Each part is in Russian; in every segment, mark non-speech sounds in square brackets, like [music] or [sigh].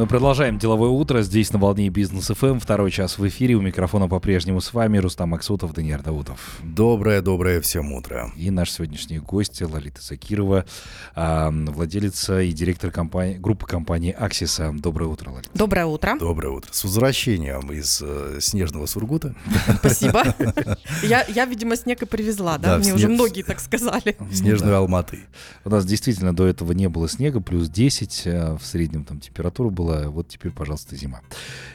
Мы продолжаем деловое утро здесь на волне бизнес ФМ. Второй час в эфире. У микрофона по-прежнему с вами Рустам Максутов, Даниил Даутов. Доброе-доброе всем утро. И наш сегодняшний гость Лолита Закирова, владелица и директор компании, группы компании Аксиса. Доброе утро, Лолита. Доброе утро. Доброе утро. С возвращением из э, снежного Сургута. Спасибо. [laughs] Я, я, видимо, снег и привезла, да? Да, Мне снег- уже многие так сказали. [laughs] Снежную Алматы. У нас действительно до этого не было снега, плюс 10 э, в среднем там температура была, вот теперь, пожалуйста, зима.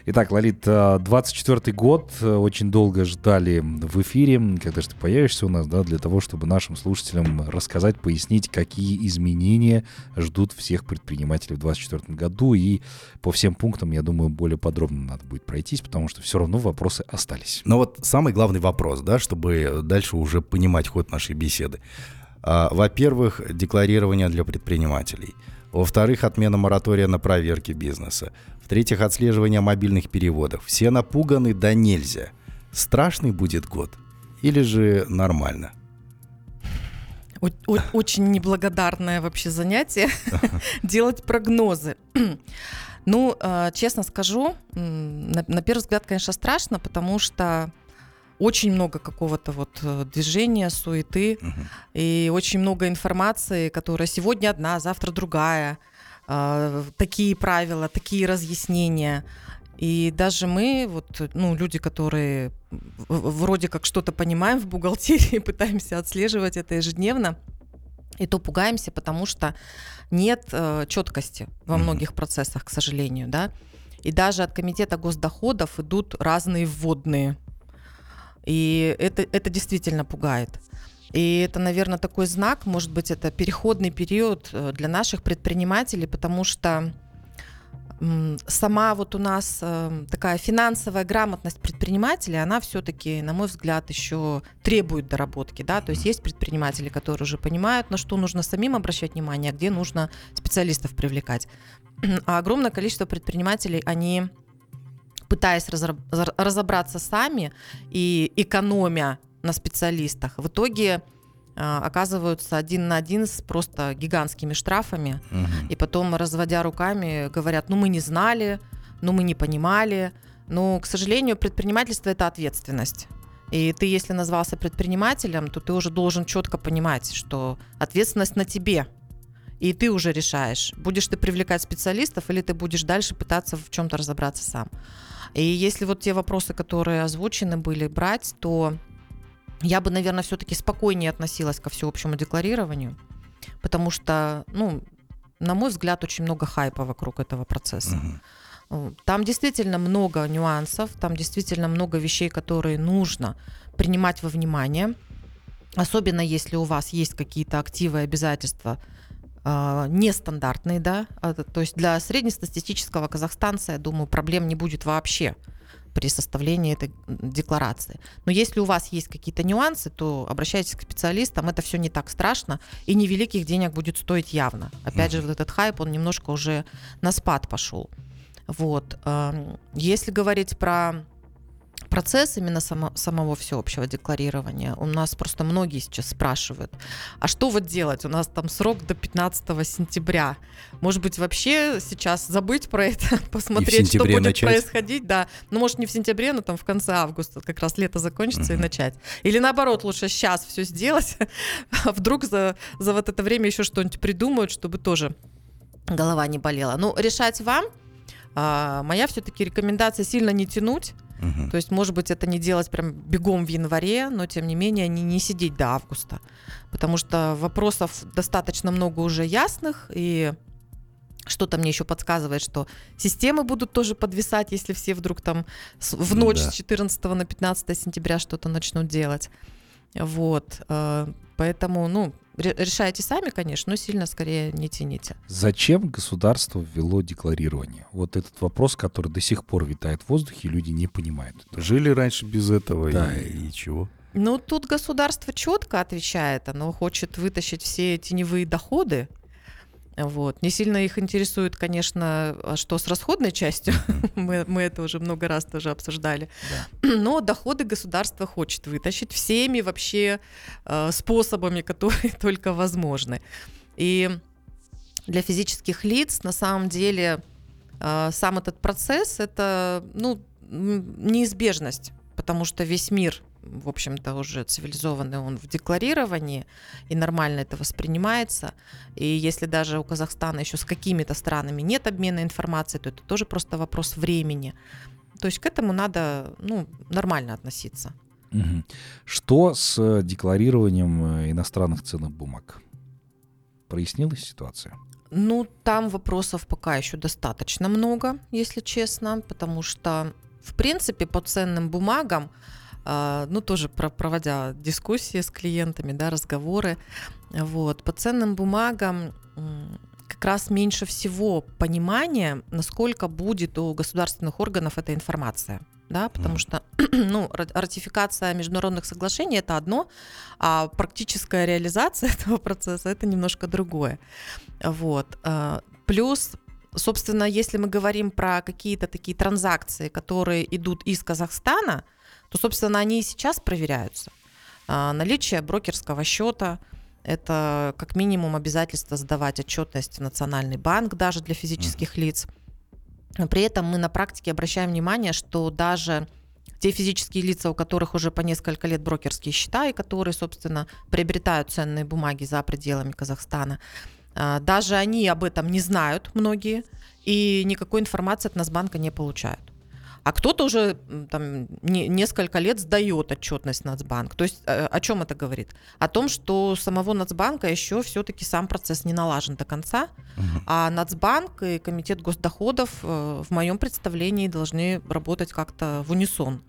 Итак, Лолит, 24 год, э, очень долго ждали в эфире, когда же ты появишься у нас, да, для того, чтобы нашим слушателям рассказать, пояснить, какие изменения ждут всех предпринимателей в 2024 году, и по всем пунктам, я думаю, более подробно надо будет пройтись, потому что все равно вопросы остались. Но вот самый главный вопрос, да, чтобы дальше уже понимать ход нашей беседы. А, Во-первых, декларирование для предпринимателей. Во-вторых, отмена моратория на проверки бизнеса. В-третьих, отслеживание мобильных переводов. Все напуганы, да нельзя. Страшный будет год или же нормально? Очень неблагодарное вообще занятие [laughs] делать прогнозы. [clears throat] Ну, э, честно скажу, на первый взгляд, конечно, страшно, потому что очень много какого-то вот э, движения, суеты, Мгм. и очень много информации, которая сегодня одна, завтра другая. Э, Такие правила, такие разъяснения. И даже мы, вот, ну, люди, которые вроде как что-то понимаем в бухгалтерии, [laughs] пытаемся отслеживать это ежедневно, и то пугаемся, потому что нет э, четкости во многих процессах, к сожалению, да. И даже от комитета госдоходов идут разные вводные. И это, это действительно пугает. И это, наверное, такой знак, может быть, это переходный период э, для наших предпринимателей, потому что сама вот у нас э, такая финансовая грамотность предпринимателей, она все-таки, на мой взгляд, еще требует доработки, да, то есть есть предприниматели, которые уже понимают, на что нужно самим обращать внимание, а где нужно специалистов привлекать. [clears throat] А огромное количество предпринимателей, они пытаясь разобраться сами и экономя на специалистах, в итоге а, оказываются один на один с просто гигантскими штрафами, Мгм. и потом, разводя руками, говорят, ну мы не знали, ну мы не понимали. Но, к сожалению, предпринимательство это ответственность. И ты, если назвался предпринимателем, то ты уже должен четко понимать, что ответственность на тебе. И ты уже решаешь, будешь ты привлекать специалистов или ты будешь дальше пытаться в чем-то разобраться сам. И если вот те вопросы, которые озвучены были, брать, то я бы, наверное, все-таки спокойнее относилась ко всеобщему декларированию, потому что, ну, на мой взгляд, очень много хайпа вокруг этого процесса. Там действительно много нюансов, там действительно много вещей, которые нужно принимать во внимание, особенно если у вас есть какие-то активы и обязательства э, нестандартные, да, А, то есть для среднестатистического казахстанца, я думаю, проблем не будет вообще при составлении этой декларации. Но если у вас есть какие-то нюансы, то обращайтесь к специалистам, это все не так страшно, и невеликих денег будет стоить явно. Опять же, вот этот хайп, он немножко уже на спад пошел. Вот. Если говорить про процесс именно само- самого всеобщего декларирования, у нас просто многие сейчас спрашивают, а что вот делать? У нас там срок до 15 сентября. Может быть, вообще сейчас забыть про это, [laughs] посмотреть, что будет начать? происходить, да. Ну, может, не в сентябре, но там в конце августа, как раз лето закончится и Мгм. начать. Или наоборот, лучше сейчас все сделать, [laughs] а вдруг за, за вот это время еще что-нибудь придумают, чтобы тоже голова не болела. Ну, решать вам. А, моя все-таки рекомендация сильно не тянуть. Мгм. То есть, может быть, это не делать прям бегом в январе, но тем не менее не, не сидеть до августа. Потому что вопросов достаточно много уже ясных, и что-то мне еще подсказывает, что системы будут тоже подвисать, если все вдруг там в ночь Да. с 14 на 15 сентября что-то начнут делать. Вот. э, Поэтому, ну, ре- решайте сами, конечно, но сильно скорее не тяните. Зачем государство ввело декларирование? Вот этот вопрос, который до сих пор витает в воздухе, люди не понимают. Жили раньше без этого Да, и, и чего? Ну, тут государство четко отвечает, оно хочет вытащить все теневые доходы Вот. Не сильно их интересует, конечно, а что с расходной частью. [laughs] мы, мы это уже много раз тоже обсуждали. Да. [clears throat] Но доходы государство хочет вытащить всеми вообще э, способами, [laughs] которые только возможны. И для физических лиц на самом деле э, сам этот процесс это ну, неизбежность, потому что весь мир в общем-то, уже цивилизованный он в декларировании, и нормально это воспринимается. И если даже у Казахстана еще с какими-то странами нет обмена информацией, то это тоже просто вопрос времени. То есть к этому надо ну, нормально относиться. Что с декларированием э, иностранных ценных бумаг? Прояснилась ситуация? Ну, там вопросов пока еще достаточно много, если честно, потому что, в принципе, по ценным бумагам ну, тоже про, проводя дискуссии с клиентами, да, разговоры, вот, по ценным бумагам как раз меньше всего понимания, насколько будет у государственных органов эта информация. Да, потому что [clears throat] ну, ратификация международных соглашений это одно, а практическая реализация [laughs] этого процесса это немножко другое. Вот. А, плюс собственно, если мы говорим про какие-то такие транзакции, которые идут из Казахстана, то, собственно, они и сейчас проверяются. А, наличие брокерского счета, это как минимум обязательство сдавать отчетность в Национальный банк даже для физических лиц. При этом мы на практике обращаем внимание, что даже те физические лица, у которых уже по несколько лет брокерские счета и которые, собственно, приобретают ценные бумаги за пределами Казахстана, а, даже они об этом не знают, многие, и никакой информации от Нацбанка не получают а кто-то уже там не, несколько лет сдает отчетность Нацбанк. То есть э, о чем это говорит? О том, что самого Нацбанка еще все-таки сам процесс не налажен до конца, угу. а Нацбанк и Комитет госдоходов э, в моем представлении должны работать как-то в унисон.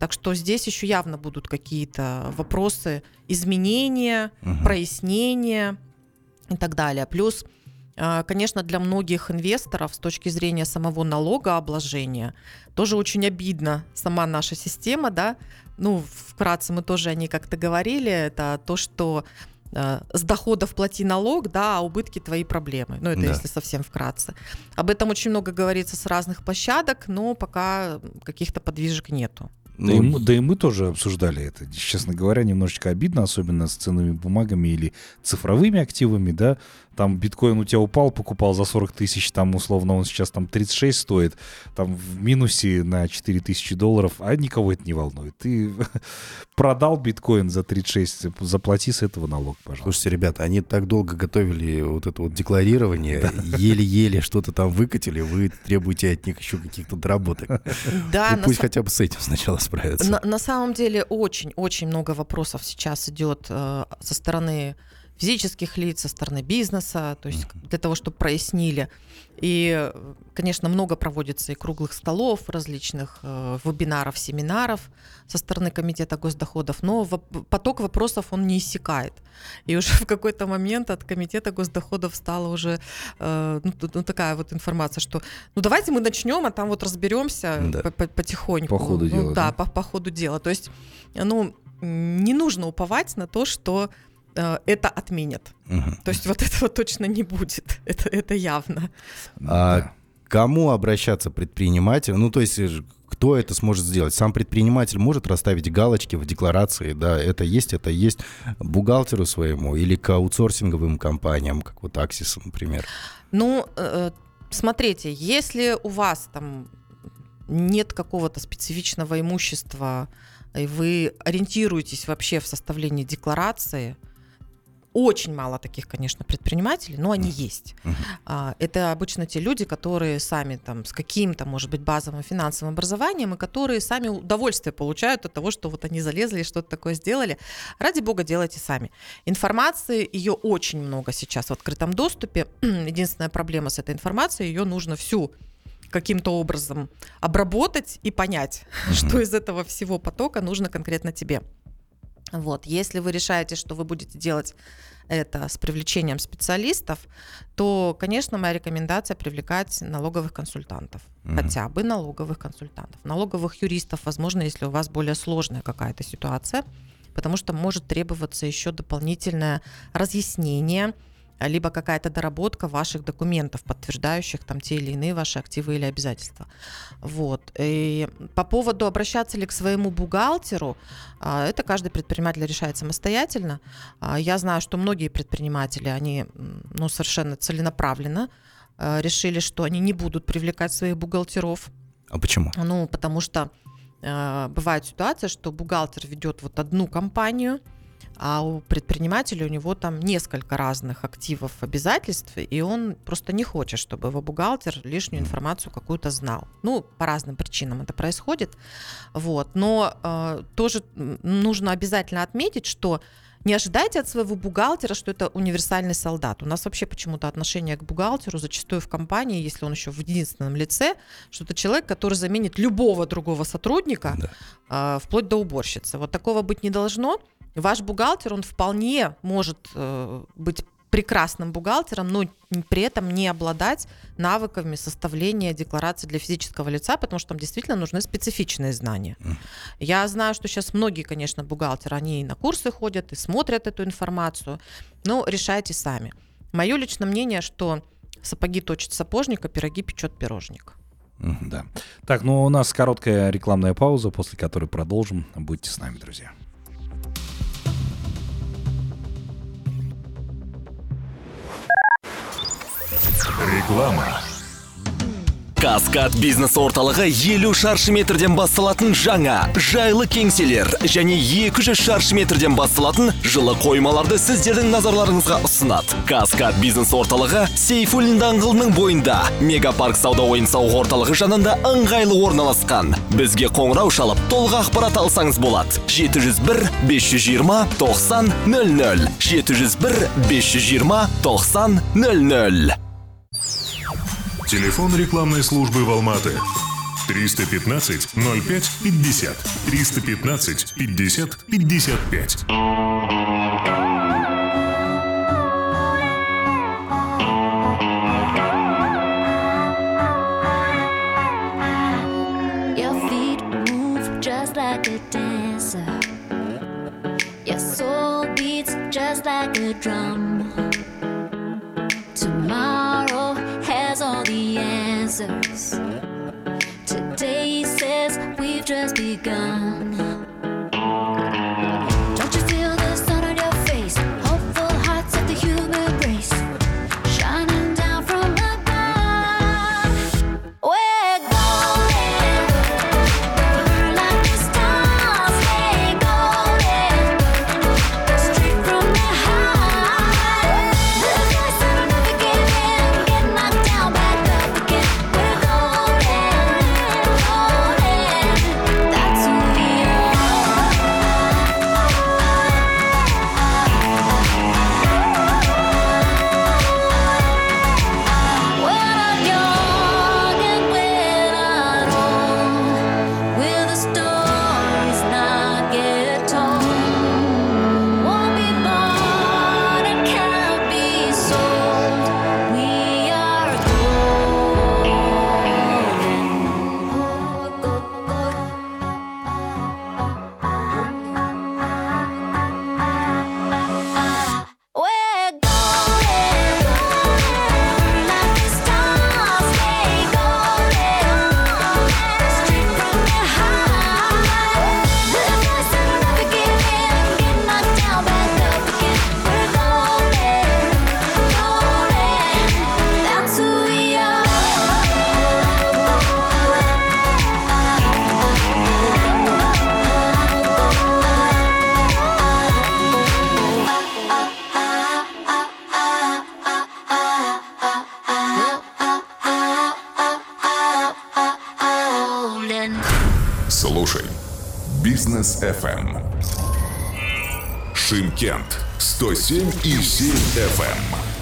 Так что здесь еще явно будут какие-то вопросы изменения, угу. прояснения и так далее. Плюс конечно, для многих инвесторов с точки зрения самого налогообложения тоже очень обидно сама наша система, да. Ну, вкратце мы тоже о ней как-то говорили, это то, что э, с доходов плати налог, да, а убытки твои проблемы. Ну, это да. если совсем вкратце. Об этом очень много говорится с разных площадок, но пока каких-то подвижек нету. Да, и, мы, да и мы тоже обсуждали это. Честно говоря, немножечко обидно, особенно с ценными бумагами или цифровыми активами, да, там биткоин у тебя упал, покупал за 40 тысяч, там условно он сейчас там 36 стоит, там в минусе на 4 тысячи долларов, а никого это не волнует. Ты [laughs] продал биткоин за 36, заплати с этого налог, пожалуйста. Слушайте, ребята, они так долго готовили вот это вот декларирование, еле-еле что-то там выкатили, вы требуете от них еще каких-то доработок. [laughs] Да, ну, пусть хотя бы с этим сначала справятся. На самом деле очень-очень много вопросов сейчас идет э, со стороны физических лиц, со стороны бизнеса, то есть для того, чтобы прояснили. И, конечно, много проводится и круглых столов, различных э, вебинаров, семинаров со стороны Комитета госдоходов, но в, поток вопросов он не иссякает. И уже в какой-то момент от Комитета госдоходов стала уже э, ну, ну, такая вот информация, что ну давайте мы начнем, а там вот разберемся да. потихоньку. По ходу ну, дела. Да, да? По, по ходу дела. То есть, ну, не нужно уповать на то, что это отменят. Угу. То есть вот этого точно не будет. [laughs] Это, это явно. А да. кому обращаться предприниматель? Ну, то есть кто это сможет сделать? Сам предприниматель может расставить галочки в декларации, да, это есть, это есть бухгалтеру своему или к аутсорсинговым компаниям, как вот Аксис, например? Ну, э, смотрите, если у вас там нет какого-то специфичного имущества, и вы ориентируетесь вообще в составлении декларации, очень мало таких, конечно, предпринимателей, но они есть. Uh-huh. Это обычно те люди, которые сами там с каким-то, может быть, базовым финансовым образованием, и которые сами удовольствие получают от того, что вот они залезли и что-то такое сделали. Ради бога, делайте сами. Информации, ее очень много сейчас в открытом доступе. [clears throat] Единственная проблема с этой информацией, ее нужно всю каким-то образом обработать и понять, uh-huh. [laughs] что из этого всего потока нужно конкретно тебе. Вот. Если вы решаете, что вы будете делать это с привлечением специалистов, то, конечно, моя рекомендация привлекать налоговых консультантов, mm-hmm. хотя бы налоговых консультантов, налоговых юристов, возможно, если у вас более сложная какая-то ситуация, потому что может требоваться еще дополнительное разъяснение либо какая-то доработка ваших документов, подтверждающих там те или иные ваши активы или обязательства. Вот. И по поводу обращаться ли к своему бухгалтеру, а, это каждый предприниматель решает самостоятельно. А, я знаю, что многие предприниматели, они ну, совершенно целенаправленно а, решили, что они не будут привлекать своих бухгалтеров. А почему? Ну, потому что бывает ситуация, что бухгалтер ведет вот одну компанию, а у предпринимателя у него там несколько разных активов, обязательств, и он просто не хочет, чтобы его бухгалтер лишнюю информацию какую-то знал. Ну, по разным причинам это происходит. Вот. Но э, тоже нужно обязательно отметить, что не ожидайте от своего бухгалтера, что это универсальный солдат. У нас вообще почему-то отношение к бухгалтеру зачастую в компании, если он еще в единственном лице, что это человек, который заменит любого другого сотрудника, да. э, вплоть до уборщицы. Вот такого быть не должно. Ваш бухгалтер, он вполне может э, быть прекрасным бухгалтером, но при этом не обладать навыками составления декларации для физического лица, потому что там действительно нужны специфичные знания. Я знаю, что сейчас многие, конечно, бухгалтеры, они и на курсы ходят, и смотрят эту информацию, но решайте сами. Мое личное мнение, что сапоги точит сапожник, а пироги печет пирожник. Да. Так, ну у нас короткая рекламная пауза, после которой продолжим. Будьте с нами, друзья. Реклама. Каскад бизнес орталығы елу шаршы метрден басталатын жаңа жайлы кеңселер және 200 шаршы метрден басталатын жылы қоймаларды сіздердің назарларыңызға ұсынады. Каскад бизнес орталығы сейфуллин даңғылының бойында. Мегапарк сауда ойын сауық орталығы жанында ыңғайлы орналасқан. Бізге қоңырау шалып толық ақпарат алсаңыз болады. 701 520 90 00 701 520 90 00 Телефон рекламной службы в Алматы 315 05 50 315 50 55. Your feet move just like a drum. The answers. Today says we've just begun. Бизнес FM. Шимкент. 107 и 7 FM.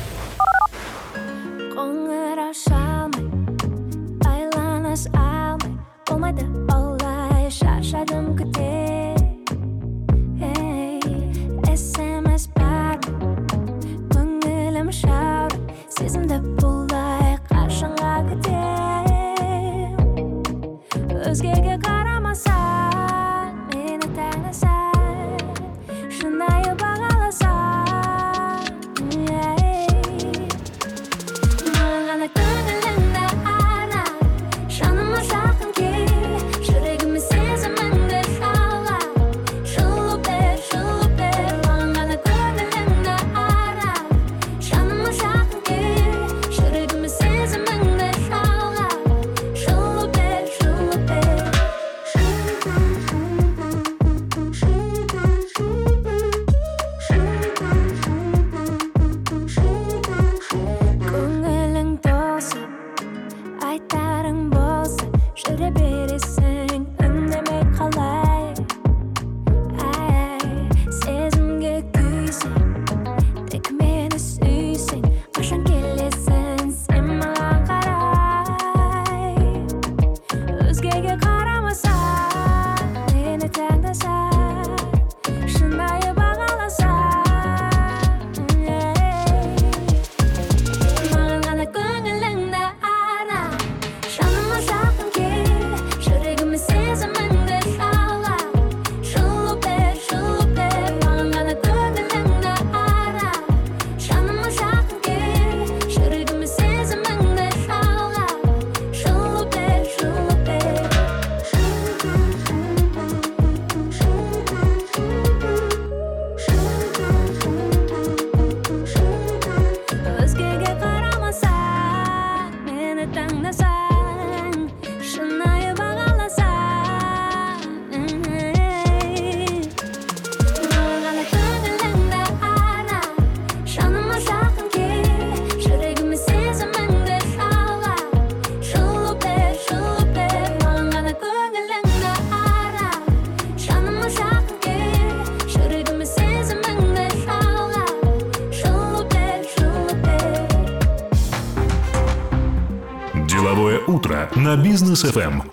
На бизнес Эм. ФМ.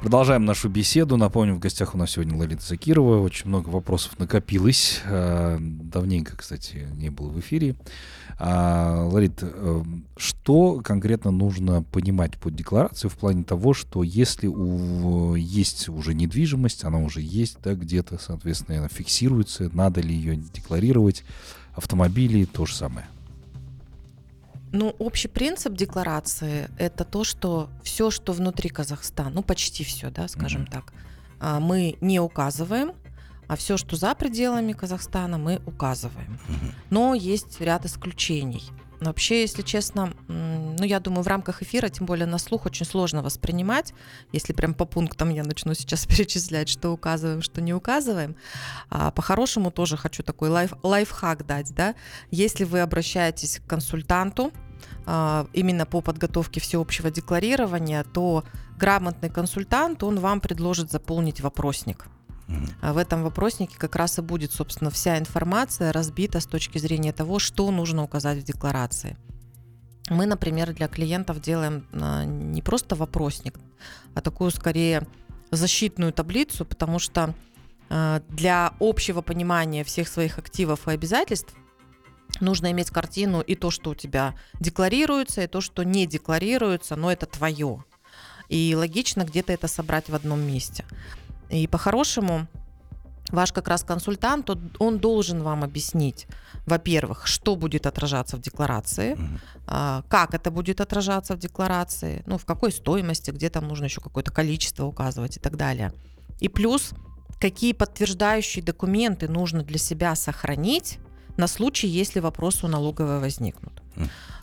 Продолжаем нашу беседу. Напомню, в гостях у нас сегодня Ларита Закирова. Очень много вопросов накопилось. Э, Давненько, кстати, не было в эфире. А, Ларит, э, что конкретно нужно понимать под декларацией в плане того, что если у, есть уже недвижимость, она уже есть да, где-то, соответственно, она фиксируется, надо ли ее декларировать, автомобили, то же самое. Ну, общий принцип декларации – это то, что все, что внутри Казахстана, ну, почти все, да, скажем Мгм. так, а, мы не указываем, а все, что за пределами Казахстана, мы указываем. Но есть ряд исключений. Вообще, если честно, ну, я думаю, в рамках эфира, тем более на слух, очень сложно воспринимать, если прям по пунктам я начну сейчас [laughs] перечислять, что указываем, что не указываем. А по-хорошему тоже хочу такой лайф, лайфхак дать, да. Если вы обращаетесь к консультанту, а, именно по подготовке всеобщего декларирования, то грамотный консультант, он вам предложит заполнить вопросник. А В этом вопроснике как раз и будет, собственно, вся информация разбита с точки зрения того, что нужно указать в декларации. Мы, например, для клиентов делаем а, не просто вопросник, а такую скорее защитную таблицу, потому что а, для общего понимания всех своих активов и обязательств нужно иметь картину и то, что у тебя декларируется, и то, что не декларируется, но это твое. И логично где-то это собрать в одном месте. И по-хорошему, ваш как раз консультант, он- должен вам объяснить, во-первых, что будет отражаться в декларации, а, как это будет отражаться в декларации, ну, в какой стоимости, где там нужно еще какое-то количество указывать и так далее. И плюс, какие подтверждающие документы нужно для себя сохранить на случай, если вопросы у налоговой возникнут.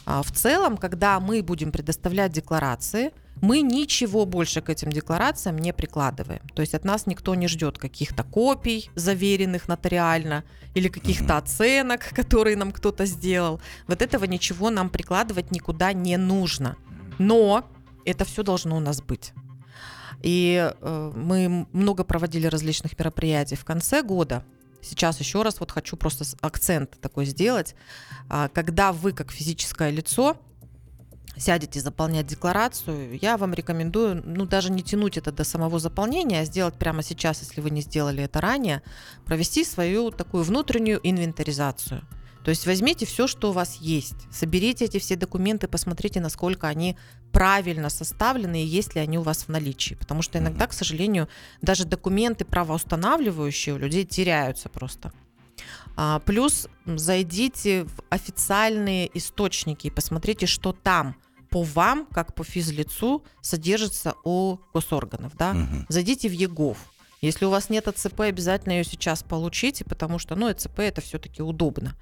А, В целом, когда мы будем предоставлять декларации, мы ничего больше к этим декларациям не прикладываем. То есть от нас никто не ждет каких-то копий, заверенных нотариально, или каких-то оценок, [laughs] которые нам кто-то сделал. Вот этого ничего нам прикладывать никуда не нужно. Но это все должно у нас быть. И э, мы много проводили различных мероприятий в конце года. Сейчас еще раз вот хочу просто акцент такой сделать. А, Когда вы как физическое лицо сядете заполнять декларацию, я вам рекомендую, ну, даже не тянуть это до самого заполнения, а сделать прямо сейчас, если вы не сделали это ранее, провести свою такую внутреннюю инвентаризацию. То есть возьмите все, что у вас есть, соберите эти все документы, посмотрите, насколько они правильно составлены и есть ли они у вас в наличии. Потому что иногда, к сожалению, даже документы правоустанавливающие у людей теряются просто. А, плюс зайдите в официальные источники и посмотрите, что там по вам, как по физлицу, содержится у госорганов. Да? Мгм. Зайдите в ЕГОВ. Если у вас нет АЦП, обязательно ее сейчас получите, потому что ну, АЦП это все-таки удобно.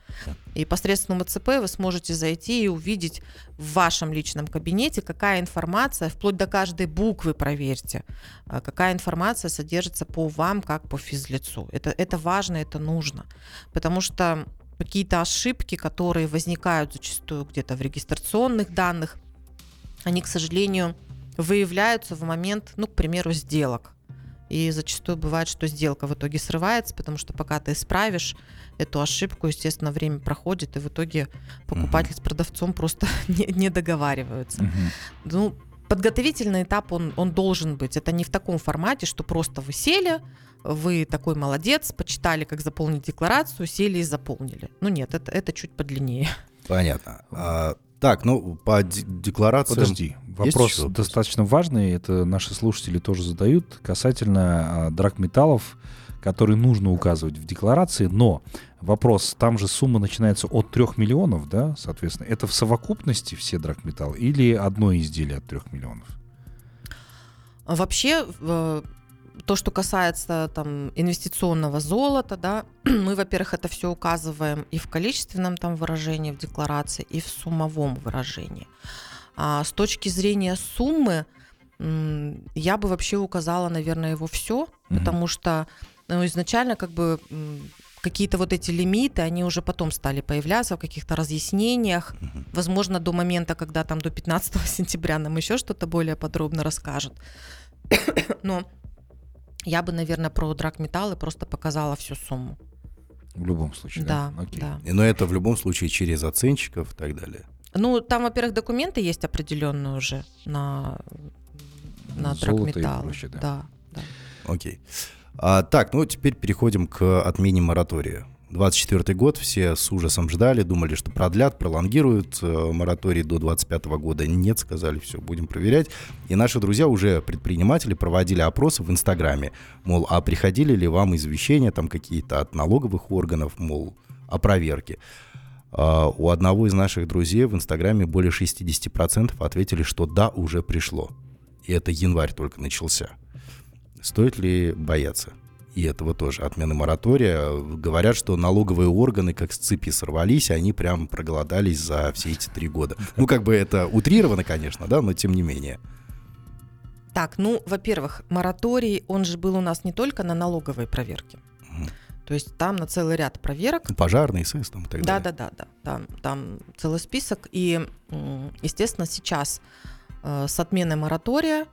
И посредством АЦП вы сможете зайти и увидеть в вашем личном кабинете, какая информация, вплоть до каждой буквы проверьте, а, какая информация содержится по вам, как по физлицу. Это, это важно, это нужно. Потому что какие-то ошибки, которые возникают зачастую где-то в регистрационных данных, они, к сожалению, выявляются в момент, ну, к примеру, сделок. И зачастую бывает, что сделка в итоге срывается, потому что пока ты исправишь эту ошибку, естественно, время проходит, и в итоге покупатель с продавцом просто [laughs] не, не договариваются. Мгм. Ну, подготовительный этап, он, он должен быть. Это не в таком формате, что просто вы сели, вы такой молодец, почитали, как заполнить декларацию, сели и заполнили. Ну нет, это, это чуть подлиннее. Понятно. А, так, ну, по де- декларациям... Подожди, вопрос достаточно важный, это наши слушатели тоже задают, касательно а, драгметаллов, которые нужно указывать в декларации, но вопрос, там же сумма начинается от 3 миллионов, да, соответственно, это в совокупности все драгметаллы или одно изделие от 3 миллионов? А Вообще, в- то, что касается там инвестиционного золота, да, [clears throat] мы, во-первых, это все указываем и в количественном там выражении в декларации, и в суммовом выражении. А с точки зрения суммы, я бы вообще указала, наверное, его все, Мгм. потому что ну, изначально как бы какие-то вот эти лимиты, они уже потом стали появляться в каких-то разъяснениях. Мгм. Возможно, до момента, когда там до 15 сентября нам еще что-то более подробно расскажут. [coughs] Но я бы, наверное, про драгметаллы просто показала всю сумму. В любом случае, Да, Окей. да. Но это в любом случае через оценщиков и так далее. Ну, там, во-первых, документы есть определенные уже на, на Золото и драгметаллы. прочее, да. да, да. Окей. А, так, ну теперь переходим к отмене моратория. 24 год все с ужасом ждали, думали, что продлят, пролонгируют э, мораторий до 25 года. Нет, сказали, все, будем проверять. И наши друзья, уже предприниматели, проводили опросы в Инстаграме. Мол, а приходили ли вам извещения там какие-то от налоговых органов, мол, о проверке. А, у одного из наших друзей в Инстаграме более 60% ответили, что да, уже пришло. И это январь только начался. Стоит ли бояться? И этого тоже, отмены моратория. Говорят, что налоговые органы как с цепи сорвались, и они прям проголодались за все эти три года. Ну, как бы это утрировано, конечно, да, но тем не менее. Так, ну, во-первых, мораторий, он же был у нас не только на налоговые проверки. То есть там на целый ряд проверок. Пожарный, СС там и так Да, далее. да, да, да. Там, там целый список. И, естественно, сейчас э, с отменой моратория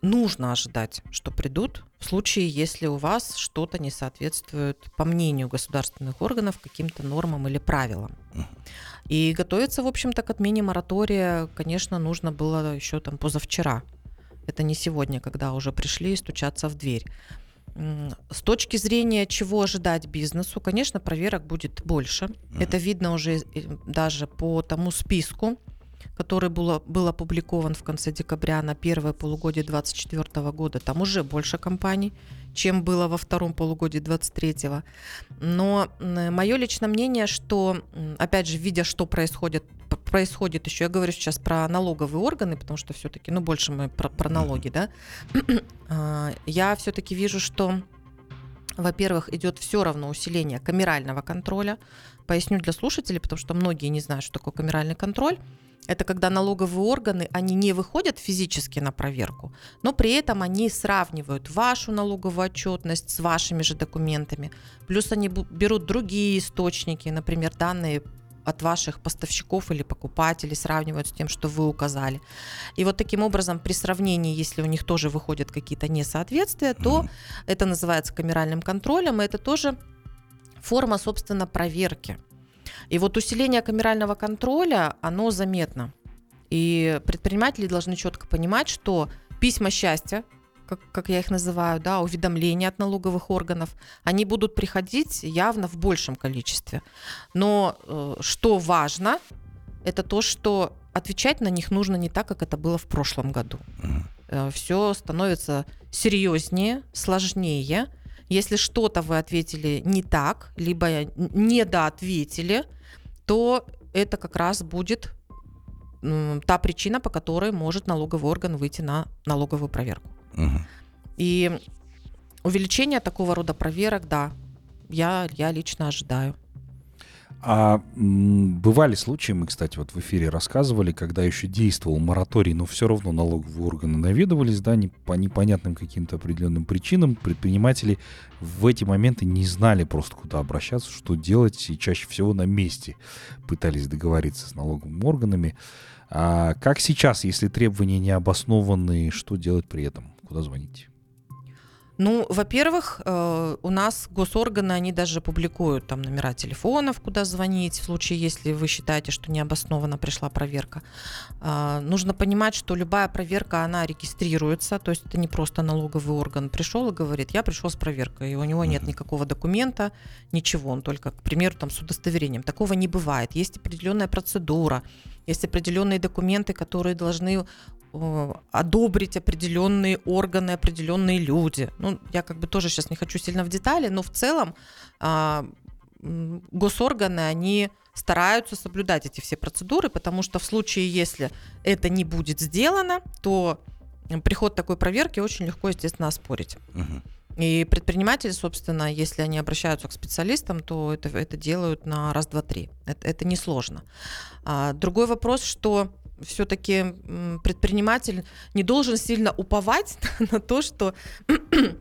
нужно ожидать, что придут в случае, если у вас что-то не соответствует, по мнению государственных органов, каким-то нормам или правилам. И готовиться, в общем-то, к отмене моратория, конечно, нужно было еще там позавчера. Это не сегодня, когда уже пришли и стучаться в дверь. С точки зрения, чего ожидать бизнесу, конечно, проверок будет больше. Это видно уже и даже по тому списку, который был, был опубликован в конце декабря на первое полугодие 2024 года. Там уже больше компаний, чем было во втором полугодии 2023. Но мое личное мнение, что, опять же, видя, что происходит, происходит еще, я говорю сейчас про налоговые органы, потому что все-таки, ну, больше мы про, про налоги, да, [clears throat] А, я все-таки вижу, что, во-первых, идет все равно усиление камерального контроля. Поясню для слушателей, потому что многие не знают, что такое камеральный контроль. Это когда налоговые органы, они не выходят физически на проверку, но при этом они сравнивают вашу налоговую отчетность с вашими же документами. Плюс они берут другие источники, например, данные от ваших поставщиков или покупателей, сравнивают с тем, что вы указали. И вот таким образом при сравнении, если у них тоже выходят какие-то несоответствия, то Мгм. это называется камеральным контролем, и это тоже форма, собственно, проверки. И вот усиление камерального контроля, оно заметно. И предприниматели должны четко понимать, что письма счастья, как, как я их называю, да, уведомления от налоговых органов, они будут приходить явно в большем количестве. Но э, что важно, это то, что отвечать на них нужно не так, как это было в прошлом году Мгм. все становится серьезнее, сложнее. Если что-то вы ответили не так, либо недоответили, то это как раз будет м, та причина, по которой может налоговый орган выйти на налоговую проверку. Мгм. И увеличение такого рода проверок, да, я, я лично ожидаю. А бывали случаи, мы, кстати, вот в эфире рассказывали, когда еще действовал мораторий, но все равно налоговые органы наведывались, да, не, по непонятным каким-то определенным причинам. Предприниматели в эти моменты не знали просто, куда обращаться, что делать, и чаще всего на месте пытались договориться с налоговыми органами. А как сейчас, если требования не обоснованы, что делать при этом? Куда звонить? Ну, во-первых, э, у нас госорганы, они даже публикуют там номера телефонов, куда звонить в случае, если вы считаете, что необоснованно пришла проверка. А, Нужно понимать, что любая проверка, она регистрируется, то есть это не просто налоговый орган пришел и говорит, я пришел с проверкой, и у него нет никакого документа, ничего, он только, к примеру, там с удостоверением. Такого не бывает. Есть определенная процедура, есть определенные документы, которые должны одобрить определенные органы, определенные люди. Ну, я как бы тоже сейчас не хочу сильно в детали, но в целом а, госорганы, они стараются соблюдать эти все процедуры, потому что в случае, если это не будет сделано, то приход такой проверки очень легко, естественно, оспорить. Мгм. И предприниматели, собственно, если они обращаются к специалистам, то это, это делают на раз, два, три. Это, это несложно. А, другой вопрос, что все-таки предприниматель не должен сильно уповать [laughs] на то, что [clears throat]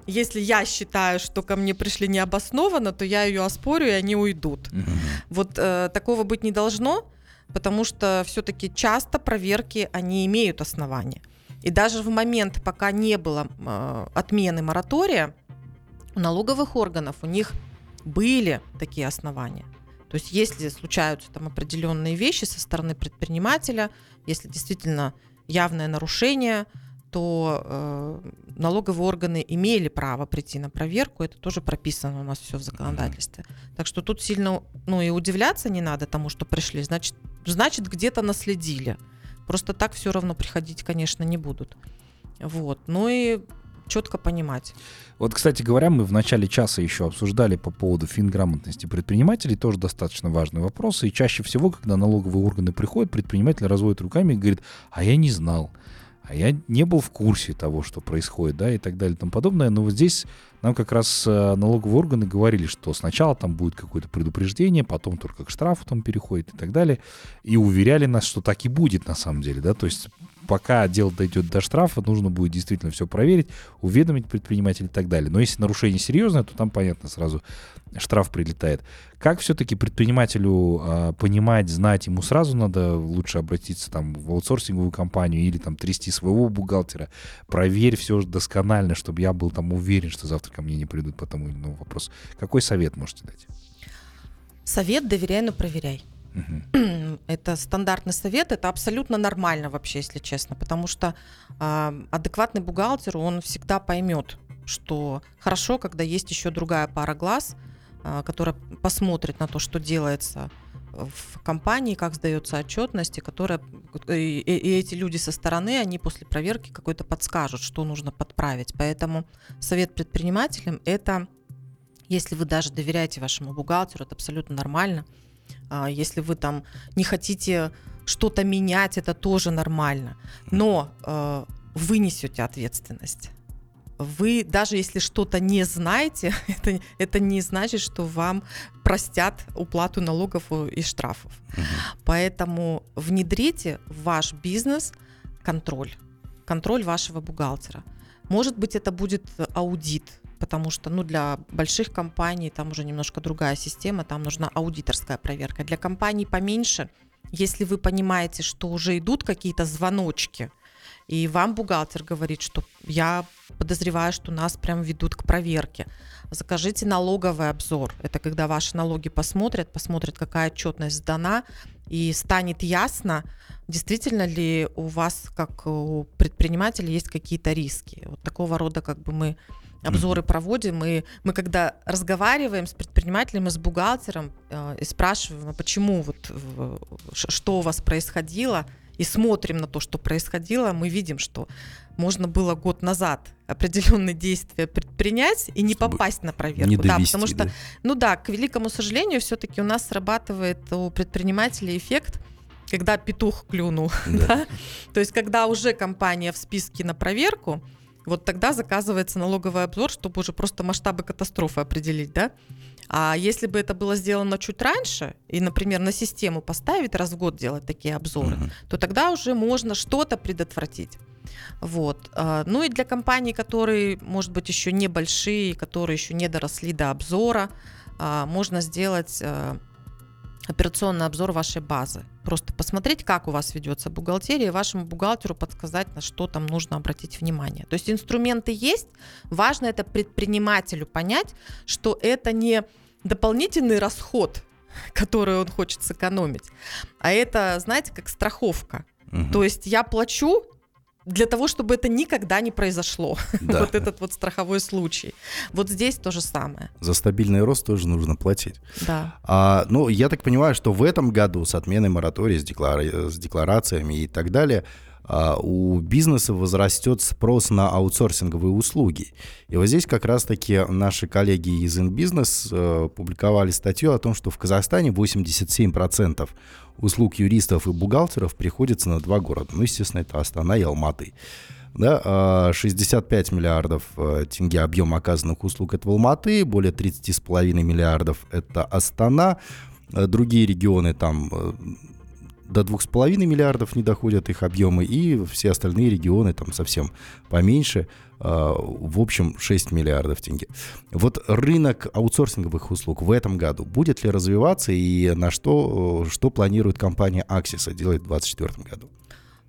если я считаю, что ко мне пришли необоснованно, то я ее оспорю, и они уйдут. Вот э, такого быть не должно, потому что все-таки часто проверки, они имеют основания. И даже в момент, пока не было э, отмены моратория, у налоговых органов у них были такие основания. То есть если случаются там определенные вещи со стороны предпринимателя, если действительно явное нарушение, то э, налоговые органы имели право прийти на проверку, это тоже прописано у нас все в законодательстве. Так что тут сильно, ну и удивляться не надо тому, что пришли, значит, значит где-то наследили. Просто так все равно приходить, конечно, не будут. Вот, ну и четко понимать. Вот, кстати говоря, мы в начале часа еще обсуждали по поводу финграмотности предпринимателей, тоже достаточно важный вопрос. И чаще всего, когда налоговые органы приходят, предприниматель разводит руками и говорит, а я не знал, а я не был в курсе того, что происходит, да, и так далее и тому подобное. Но вот здесь нам как раз э, налоговые органы говорили, что сначала там будет какое-то предупреждение, потом только к штрафу там переходит и так далее. И уверяли нас, что так и будет на самом деле, да, то есть пока дело дойдет до штрафа, нужно будет действительно все проверить, уведомить предпринимателя и так далее. Но если нарушение серьезное, то там, понятно, сразу штраф прилетает. Как все-таки предпринимателю э, понимать, знать, ему сразу надо лучше обратиться там в аутсорсинговую компанию или там трясти своего бухгалтера, проверь все досконально, чтобы я был там уверен, что завтра ко мне не придут по тому или иному вопросу. Какой совет можете дать? Совет доверяй, но проверяй. [clears throat] Это стандартный совет, это абсолютно нормально вообще, если честно, потому что а, адекватный бухгалтер, он всегда поймет, что хорошо, когда есть еще другая пара глаз, а, которая посмотрит на то, что делается в компании, как сдается отчетность, и, которая, и- и эти люди со стороны, они после проверки какой-то подскажут, что нужно подправить. Поэтому совет предпринимателям – это, если вы даже доверяете вашему бухгалтеру, это абсолютно нормально. А, Если вы там не хотите что-то менять, это тоже нормально. Но э, вы несете ответственность. Вы, даже если что-то не знаете, [laughs] это, это не значит, что вам простят уплату налогов и штрафов. Поэтому внедрите в ваш бизнес контроль. Контроль вашего бухгалтера. Может быть, это будет аудит, потому что ну, для больших компаний там уже немножко другая система, там нужна аудиторская проверка. Для компаний поменьше, если вы понимаете, что уже идут какие-то звоночки, и вам бухгалтер говорит, что я подозреваю, что нас прям ведут к проверке. Закажите налоговый обзор. Это когда ваши налоги посмотрят, посмотрят, какая отчетность сдана, и станет ясно, действительно ли у вас, как у предпринимателя, есть какие-то риски. Вот такого рода как бы мы обзоры проводим, и мы когда разговариваем с предпринимателем и с бухгалтером э, и спрашиваем, а почему вот в- ш- что у вас происходило, и смотрим на то, что происходило, мы видим, что можно было год назад определенные действия предпринять и не Чтобы попасть на проверку. Не да, довести, потому что да. ну да, к великому сожалению, все-таки у нас срабатывает у предпринимателей эффект, когда петух клюнул. Да. [laughs] да? То есть, когда уже компания в списке на проверку, вот тогда заказывается налоговый обзор, чтобы уже просто масштабы катастрофы определить, да? А если бы это было сделано чуть раньше, и, например, на систему поставить, раз в год делать такие обзоры, Мгм. то тогда уже можно что-то предотвратить. Вот. А, Ну и для компаний, которые, может быть, еще небольшие, которые еще не доросли до обзора, а, можно сделать а, операционный обзор вашей базы. Просто посмотреть, как у вас ведется бухгалтерия, и вашему бухгалтеру подсказать, на что там нужно обратить внимание. То есть инструменты есть, важно это предпринимателю понять, что это не дополнительный расход, [laughs] который он хочет сэкономить, а это, знаете, как страховка. Мгм. То есть я плачу для того, чтобы это никогда не произошло. [laughs] Да. Вот этот вот страховой случай. Вот здесь то же самое. За стабильный рост тоже нужно платить. Да. А, ну, я так понимаю, что в этом году с отменой моратория, с, деклара- с декларациями и так далее, а, у бизнеса возрастет спрос на аутсорсинговые услуги. И вот здесь как раз-таки наши коллеги из InBusiness э, публиковали статью о том, что в Казахстане 87% услуг юристов и бухгалтеров приходится на два города. Ну, естественно, это Астана и Алматы. Да, а, 65 миллиардов э, тенге объем оказанных услуг это в Алматы, более 30,5 миллиардов это Астана, Э, другие регионы там э, до 2,5 миллиардов не доходят их объемы, и все остальные регионы там совсем поменьше, в общем 6 миллиардов тенге. Вот рынок аутсорсинговых услуг в этом году будет ли развиваться и на что, э, что планирует компания Axis делать в 2024 году?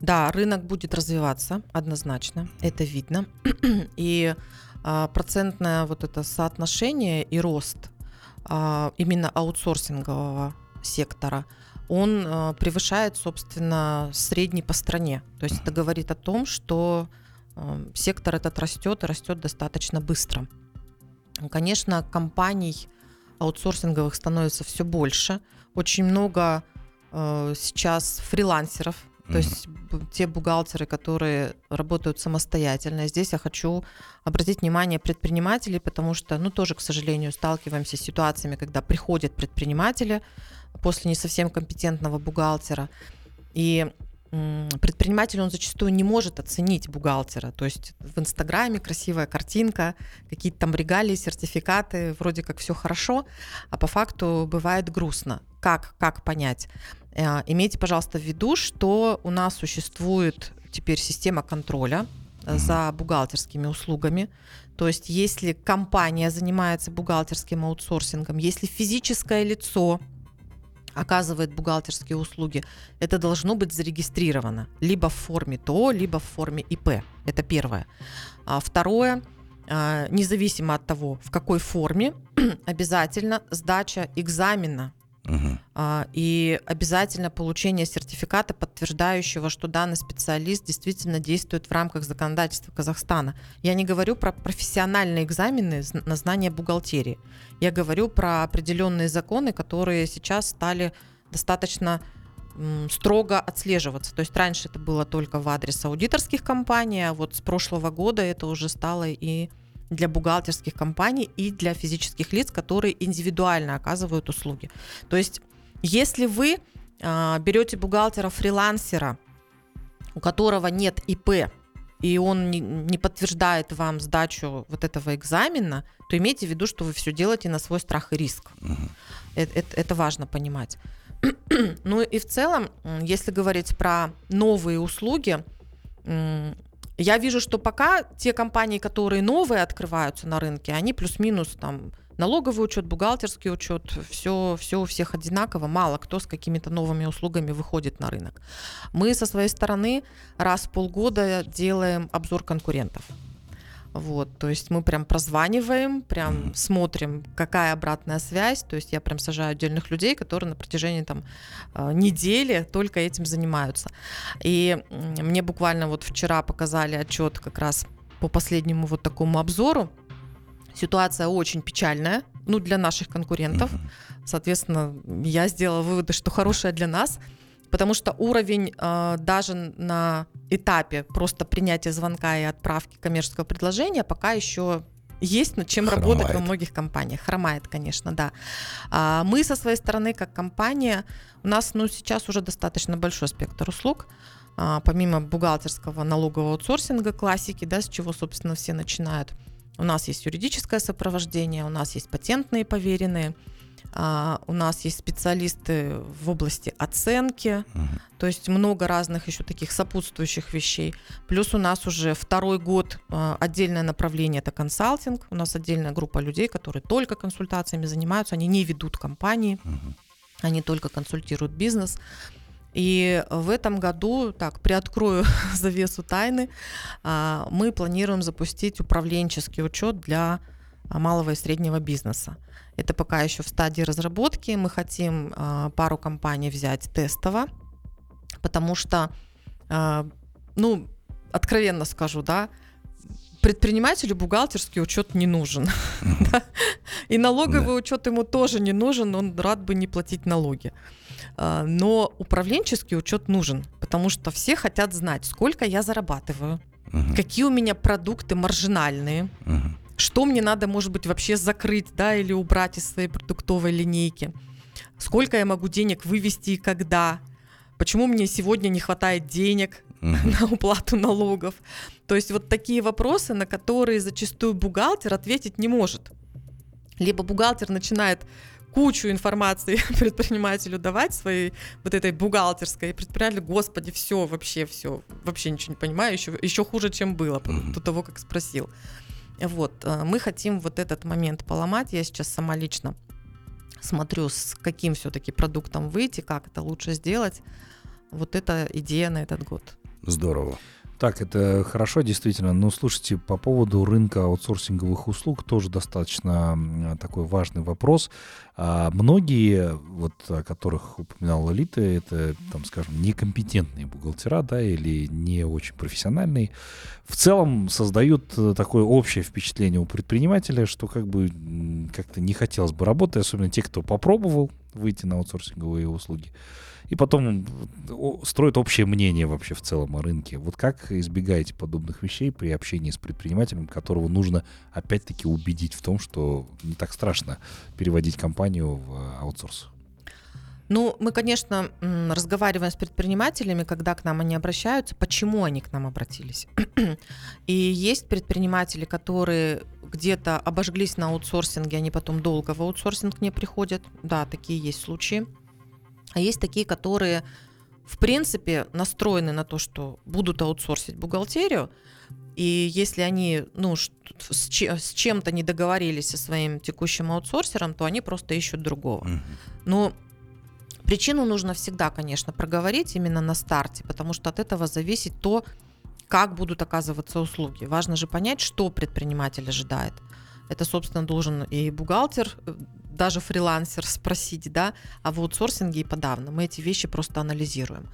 Да, рынок будет развиваться однозначно, это видно. [clears throat] И а, процентное вот это соотношение и рост а, именно аутсорсингового сектора, он а, превышает, собственно, средний по стране. То есть это говорит о том, что сектор этот растет и растет достаточно быстро. Конечно, компаний аутсорсинговых становится все больше. Очень много э, сейчас фрилансеров, то Мгм. есть те бухгалтеры, которые работают самостоятельно. Здесь я хочу обратить внимание предпринимателей, потому что, ну, тоже, к сожалению, сталкиваемся с ситуациями, когда приходят предприниматели после не совсем компетентного бухгалтера, и предприниматель, он зачастую не может оценить бухгалтера. То есть в Инстаграме красивая картинка, какие-то там регалии, сертификаты, вроде как все хорошо, а по факту бывает грустно. Как, как понять? Э, Имейте, пожалуйста, в виду, что у нас существует теперь система контроля э, за бухгалтерскими услугами. То есть если компания занимается бухгалтерским аутсорсингом, если физическое лицо оказывает бухгалтерские услуги, это должно быть зарегистрировано либо в форме ТО, либо в форме ИП. Это первое. А второе, а, независимо от того, в какой форме, [clears throat] обязательно сдача экзамена Мгм. а, и обязательно получение сертификата, подтверждающего, что данный специалист действительно действует в рамках законодательства Казахстана. Я не говорю про профессиональные экзамены на знание бухгалтерии. Я говорю про определенные законы, которые сейчас стали достаточно строго отслеживаться. То есть раньше это было только в адрес аудиторских компаний, а вот с прошлого года это уже стало и для бухгалтерских компаний, и для физических лиц, которые индивидуально оказывают услуги. То есть, если вы а, берете бухгалтера-фрилансера, у которого нет ИП, и он не, подтверждает вам сдачу вот этого экзамена, то имейте в виду, что вы все делаете на свой страх и риск. Это, это- это важно понимать. [clears throat] ну и в целом, если говорить про новые услуги, я вижу, что пока те компании, которые новые открываются на рынке, они плюс-минус там налоговый учет, бухгалтерский учет, все, все у всех одинаково, мало кто с какими-то новыми услугами выходит на рынок. Мы со своей стороны раз в полгода делаем обзор конкурентов. Вот, то есть мы прям прозваниваем, прям смотрим, какая обратная связь. То есть я прям сажаю отдельных людей, которые на протяжении там э, недели только этим занимаются. И мне буквально вот вчера показали отчет как раз по последнему вот такому обзору. Ситуация очень печальная, ну, для наших конкурентов. Соответственно, я сделала выводы, что хорошая для нас, потому что уровень э, даже на этапе просто принятия звонка и отправки коммерческого предложения пока еще есть над чем работать во Хромает. многих компаниях. Хромает, конечно, да. А мы со своей стороны, как компания, у нас ну, сейчас уже достаточно большой спектр услуг. А, помимо бухгалтерского налогового аутсорсинга классики, да, с чего, собственно, все начинают. У нас есть юридическое сопровождение, у нас есть патентные поверенные, а, у нас есть специалисты в области оценки, то есть много разных еще таких сопутствующих вещей. Плюс у нас уже второй год а, отдельное направление это консалтинг. У нас отдельная группа людей, которые только консультациями занимаются, они не ведут компании, они только консультируют бизнес. И в этом году, так, приоткрою [laughs] завесу тайны, а, мы планируем запустить управленческий учет для малого и среднего бизнеса. Это пока еще в стадии разработки. Мы хотим а, пару компаний взять тестово, потому что, а, ну, откровенно скажу, да, предпринимателю бухгалтерский учет не нужен. [laughs] И налоговый учет ему тоже не нужен, он рад бы не платить налоги. А, Но управленческий учет нужен, потому что все хотят знать, сколько я зарабатываю, какие у меня продукты маржинальные. Что мне надо, может быть, вообще закрыть, да, или убрать из своей продуктовой линейки, сколько я могу денег вывести и когда, почему мне сегодня не хватает денег на уплату налогов. То есть вот такие вопросы, на которые зачастую бухгалтер ответить не может. Либо бухгалтер начинает кучу информации [laughs] предпринимателю давать своей вот этой бухгалтерской, и предприниматель, господи, все, вообще все, вообще ничего не понимаю, еще, еще хуже, чем было до того, как спросил. Вот, э, мы хотим вот этот момент поломать. Я сейчас сама лично смотрю, с каким все-таки продуктом выйти, как это лучше сделать. Вот это идея на этот год. Здорово. Так, это хорошо, действительно. Но слушайте, по поводу рынка аутсорсинговых услуг тоже достаточно такой важный вопрос. А многие, вот о которых упоминала Лита, это, там, скажем, некомпетентные бухгалтера, да, или не очень профессиональные, в целом создают э, такое общее впечатление у предпринимателя, что как бы как-то не хотелось бы работать, особенно те, кто попробовал выйти на аутсорсинговые услуги. И потом строят общее мнение вообще в целом о рынке. Вот как избегаете подобных вещей при общении с предпринимателем, которого нужно опять-таки убедить в том, что не так страшно переводить компанию в э, аутсорс? Ну, мы, конечно, разговариваем с предпринимателями, когда к нам они обращаются, почему они к нам обратились. [clears throat] И есть предприниматели, которые где-то обожглись на аутсорсинге, они потом долго в аутсорсинг не приходят. Да, такие есть случаи. А есть такие, которые, в принципе, настроены на то, что будут аутсорсить бухгалтерию, и если они ну, с че- с чем-то не договорились со своим текущим аутсорсером, то они просто ищут другого. Но причину нужно всегда, конечно, проговорить именно на старте, потому что от этого зависит то, как будут оказываться услуги. Важно же понять, что предприниматель ожидает. Это, собственно, должен и бухгалтер, э, даже фрилансер спросить, да, а в аутсорсинге и подавно. Мы эти вещи просто анализируем.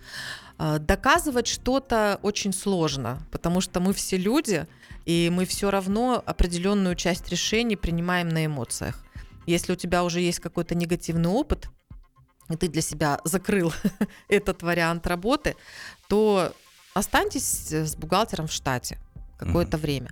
А, Доказывать что-то очень сложно, потому что мы все люди, и мы все равно определенную часть решений принимаем на эмоциях. Если у тебя уже есть какой-то негативный опыт, и ты для себя закрыл [laughs] этот вариант работы, то останьтесь с бухгалтером в штате какое-то время.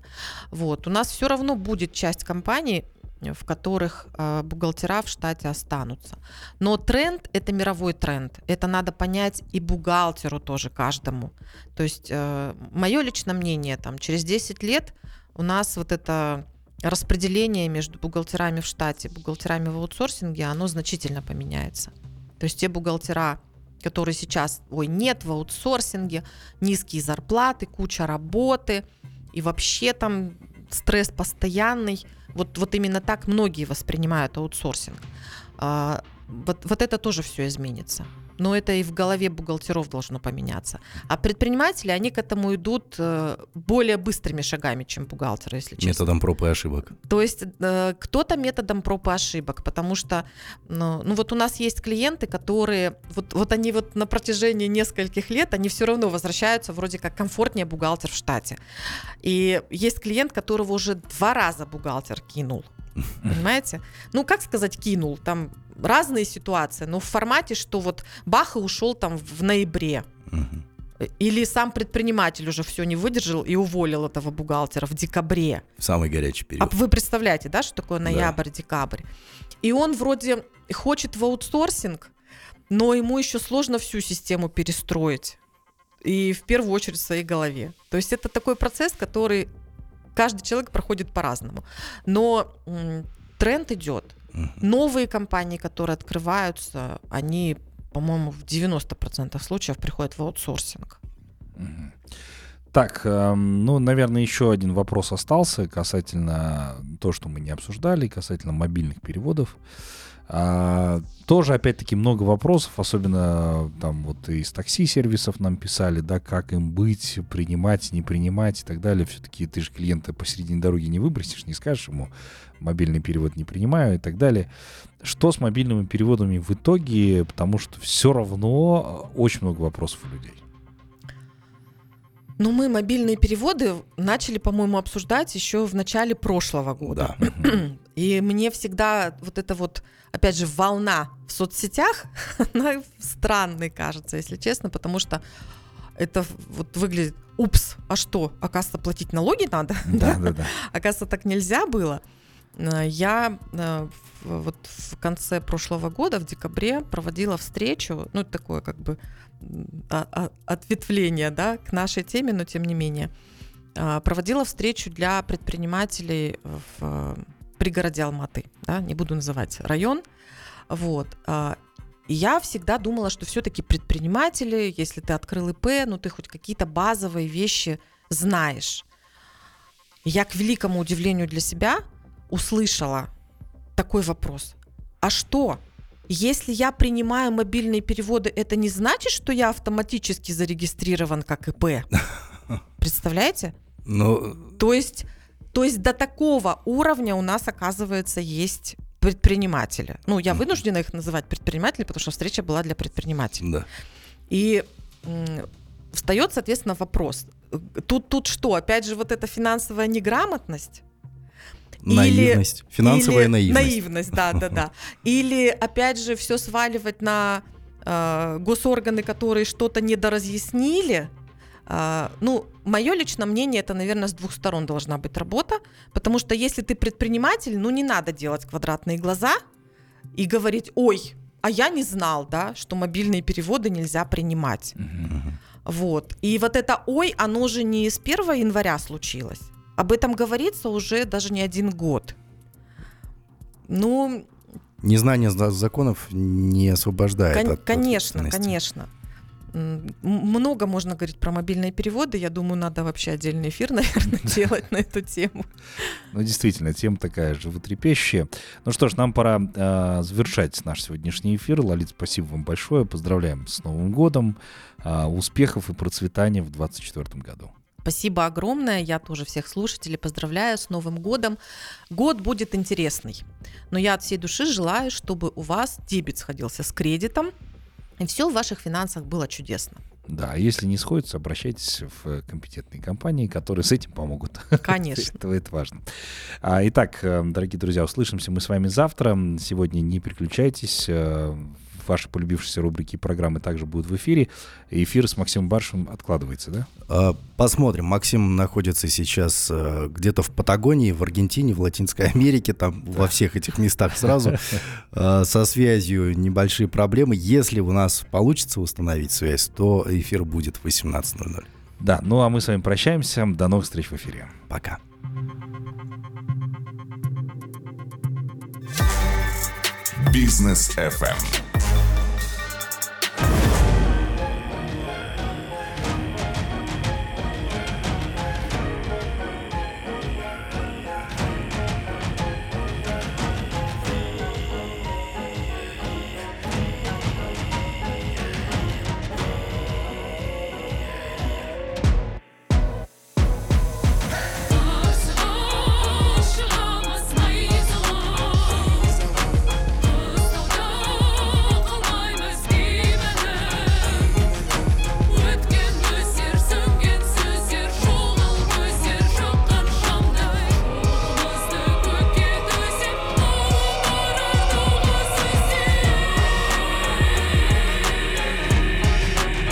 Вот. У нас все равно будет часть компаний, в которых э, бухгалтера в штате останутся. Но тренд это мировой тренд. Это надо понять и бухгалтеру тоже каждому. То есть мое личное мнение, там через 10 лет у нас вот это распределение между бухгалтерами в штате, бухгалтерами в аутсорсинге, оно значительно поменяется. То есть те бухгалтера, которые сейчас, ой, нет в аутсорсинге, низкие зарплаты, куча работы, и вообще там стресс постоянный. Вот, вот именно так многие воспринимают аутсорсинг. А, вот, вот это тоже все изменится. Но это и в голове бухгалтеров должно поменяться. А предприниматели, они к этому идут э, более быстрыми шагами, чем бухгалтеры, если честно. Методом проб и ошибок. То есть э, кто-то методом проб и ошибок, потому что, ну, ну вот у нас есть клиенты, которые, вот, вот они вот на протяжении нескольких лет, они все равно возвращаются вроде как комфортнее бухгалтер в штате. И есть клиент, которого уже два раза бухгалтер кинул. [laughs] Понимаете? Ну, как сказать, кинул? Там разные ситуации, но в формате, что вот бах и ушел там в ноябре. Или сам предприниматель уже все не выдержал и уволил этого бухгалтера в декабре. Самый горячий А период. вы представляете, да, что такое ноябрь, декабрь? И он вроде хочет в аутсорсинг, но ему еще сложно всю систему перестроить. И в первую очередь в своей голове. То есть это такой процесс, который каждый человек проходит по-разному. Но м, тренд идет. Новые компании, которые открываются, они, по-моему, в 90% случаев приходят в аутсорсинг. Так, эм, ну, наверное, еще один вопрос остался касательно то, что мы не обсуждали, касательно мобильных переводов. А, тоже, опять-таки, много вопросов, особенно там вот из такси-сервисов нам писали, да, как им быть, принимать, не принимать и так далее. Все-таки ты же клиента посередине дороги не выбросишь, не скажешь ему, мобильный перевод не принимаю и так далее. Что с мобильными переводами в итоге? Потому что все равно э, очень много вопросов у людей. Ну, мы мобильные переводы начали, по-моему, обсуждать еще в начале прошлого года. Да. [clears throat] И мне всегда вот эта вот, опять же, волна в соцсетях, [laughs] она странной кажется, если честно, потому что это вот выглядит, упс, а что, оказывается, платить налоги надо? [laughs] Да, да, да. Оказывается, так нельзя было. Э, Я э, вот в конце прошлого года, в декабре, проводила встречу, ну, такое как бы а- а- ответвление, да, к нашей теме, но тем не менее. А, Проводила встречу для предпринимателей в э, пригороде Алматы, да, не буду называть район, вот. А, И я всегда думала, что все-таки предприниматели, если ты открыл ИП, ну ты хоть какие-то базовые вещи знаешь. И Я, к великому удивлению для себя, услышала такой вопрос. А что? Если я принимаю мобильные переводы, это не значит, что я автоматически зарегистрирован как ИП? [laughs] Представляете? Ну, То есть, то есть до такого уровня у нас, оказывается, есть предприниматели. Ну, я вынуждена их называть предприниматели, потому что встреча была для предпринимателей. да. И встает, соответственно, вопрос. Тут, тут что? Опять же, вот эта финансовая неграмотность? Или- Наивность. Финансовая Или наивность. Наивность, да, да, да. [laughs] Или, опять же, все сваливать на э, госорганы, которые что-то недоразъяснили. А, ну, мое личное мнение, это, наверное, с двух сторон должна быть работа, потому что если ты предприниматель, ну, не надо делать квадратные глаза и говорить, ой, а я не знал, да, что мобильные переводы нельзя принимать. Вот. И вот это ой, оно же не с 1 января случилось. Об этом говорится уже даже не один год. Ну, Незнание за- законов не освобождает кон- от конечно, конечно. Много можно говорить про мобильные переводы. Я думаю, надо вообще отдельный эфир, [laughs] наверное, делать на эту тему. Ну, действительно, тема такая животрепещущая. Ну что ж, нам пора э, завершать наш сегодняшний эфир. Лолит, спасибо вам большое. Поздравляем с Новым годом. Э, успехов и процветания в 2024 году. Спасибо огромное. Я тоже всех слушателей поздравляю с Новым годом. Год будет интересный. Но я от всей души желаю, чтобы у вас дебет сходился с кредитом, и все в ваших финансах было чудесно. Да, а если не сходится, обращайтесь в компетентные компании, которые с этим помогут. [laughs] Конечно. Это, это важно. А, итак, э, дорогие друзья, услышимся мы с вами завтра. Сегодня не переключайтесь. Ваши полюбившиеся рубрики и программы также будут в эфире. Эфир с Максимом Баршем откладывается, да? А, Посмотрим. Максим находится сейчас э, где-то в Патагонии, в Аргентине, в Латинской [laughs] Америке, там во всех этих местах сразу. Э, [laughs] Со связью небольшие проблемы. Если у нас получится установить связь, то эфир будет в 18.00. Да, ну а мы с вами прощаемся. До новых встреч в эфире. Пока. Бизнес FM.